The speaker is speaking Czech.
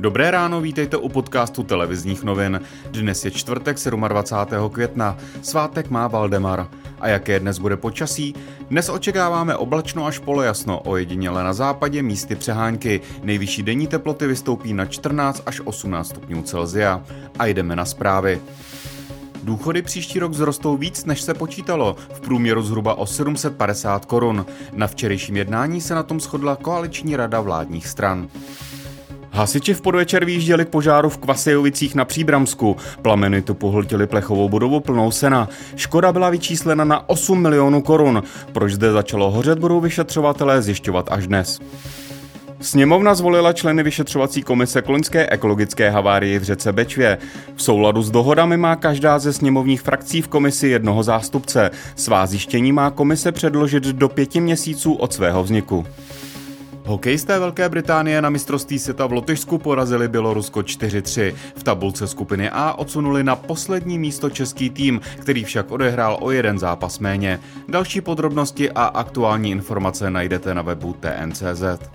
Dobré ráno, vítejte u podcastu televizních novin. Dnes je čtvrtek 27. května, svátek má Valdemar. A jaké dnes bude počasí? Dnes očekáváme oblačno až polojasno, ojediněle na západě místy přehánky. Nejvyšší denní teploty vystoupí na 14 až 18 stupňů Celzia. A jdeme na zprávy. Důchody příští rok vzrostou víc, než se počítalo, v průměru zhruba o 750 korun. Na včerejším jednání se na tom shodla koaliční rada vládních stran. Hasiči v podvečer výjížděli k požáru v Kvasejovicích na Příbramsku. Plameny tu pohltily plechovou budovu plnou sena. Škoda byla vyčíslena na 8 milionů korun. Proč zde začalo hořet, budou vyšetřovatelé zjišťovat až dnes. Sněmovna zvolila členy vyšetřovací komise Kloňské ekologické havárie v řece Bečvě. V souladu s dohodami má každá ze sněmovních frakcí v komisi jednoho zástupce. Svá zjištění má komise předložit do pěti měsíců od svého vzniku. Hokejisté Velké Británie na mistrovství světa v Lotyšsku porazili Bělorusko 4-3. V tabulce skupiny A odsunuli na poslední místo český tým, který však odehrál o jeden zápas méně. Další podrobnosti a aktuální informace najdete na webu TNCZ.